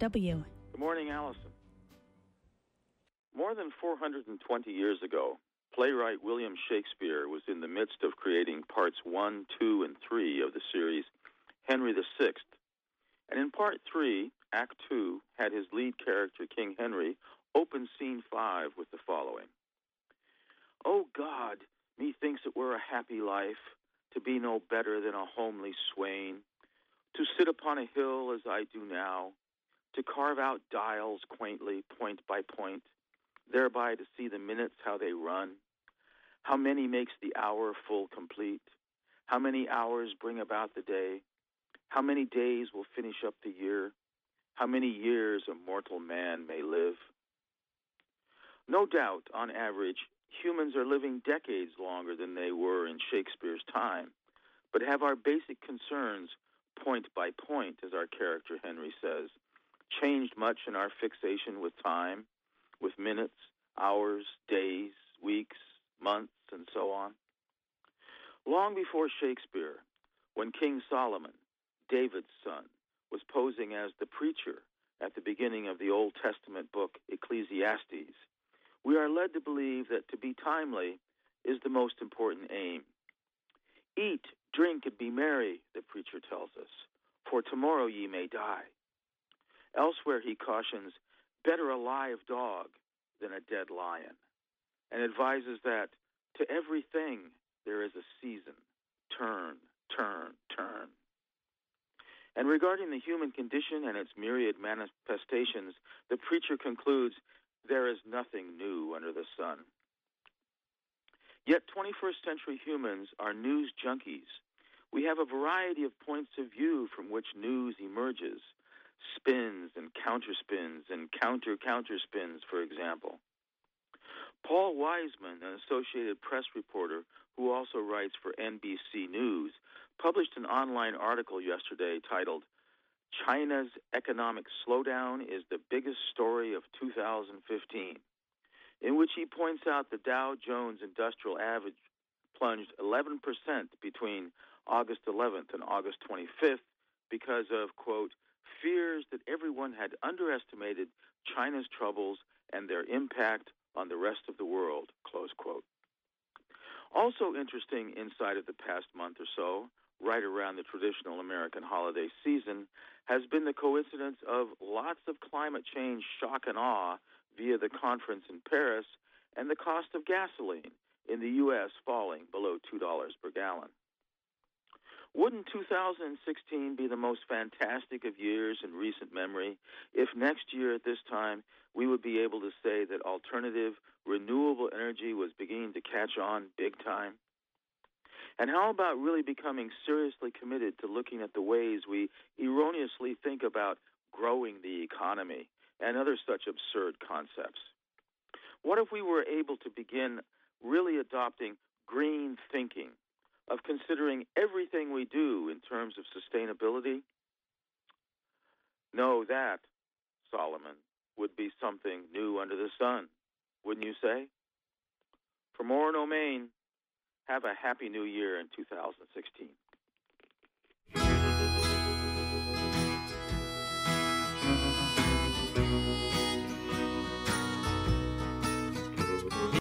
W. Good morning, Allison. More than 420 years ago, playwright William Shakespeare was in the midst of creating parts 1, 2, and 3 of the series Henry VI. And in part 3, Act 2 had his lead character, King Henry, open scene 5 with the following O God, methinks it were a happy life to be no better than a homely swain, to sit upon a hill as I do now, to carve out dials quaintly, point by point thereby to see the minutes how they run. How many makes the hour full complete? How many hours bring about the day? How many days will finish up the year? How many years a mortal man may live? No doubt, on average, humans are living decades longer than they were in Shakespeare's time, but have our basic concerns, point by point, as our character Henry says, changed much in our fixation with time? with minutes, hours, days, weeks, months, and so on. Long before Shakespeare, when King Solomon, David's son, was posing as the preacher at the beginning of the Old Testament book Ecclesiastes, we are led to believe that to be timely is the most important aim. Eat, drink, and be merry, the preacher tells us, for tomorrow ye may die. Elsewhere he cautions, better a live dog than a dead lion, and advises that to everything there is a season. Turn, turn, turn. And regarding the human condition and its myriad manifestations, the preacher concludes there is nothing new under the sun. Yet 21st century humans are news junkies. We have a variety of points of view from which news emerges spins and counterspins and counter counterspins, for example. Paul Wiseman, an Associated Press reporter who also writes for NBC News, published an online article yesterday titled China's Economic Slowdown is the Biggest Story of 2015, in which he points out the Dow Jones Industrial Average plunged 11% between August 11th and August 25th because of, quote, fears that everyone had underestimated China's troubles and their impact on the rest of the world, close quote. Also interesting inside of the past month or so, right around the traditional American holiday season, has been the coincidence of lots of climate change shock and awe via the conference in Paris and the cost of gasoline in the U.S. falling below $2 per gallon. Wouldn't 2016 be the most fantastic of years in recent memory if next year at this time we would be able to say that alternative, renewable energy was beginning to catch on big time? And how about really becoming seriously committed to looking at the ways we erroneously think about growing the economy and other such absurd concepts? What if we were able to begin really adopting green thinking of considering everything we do in terms of sustainability, No, that, Solomon, would be something new under the sun, wouldn't you say? For more on Maine, have a happy new year in 2016.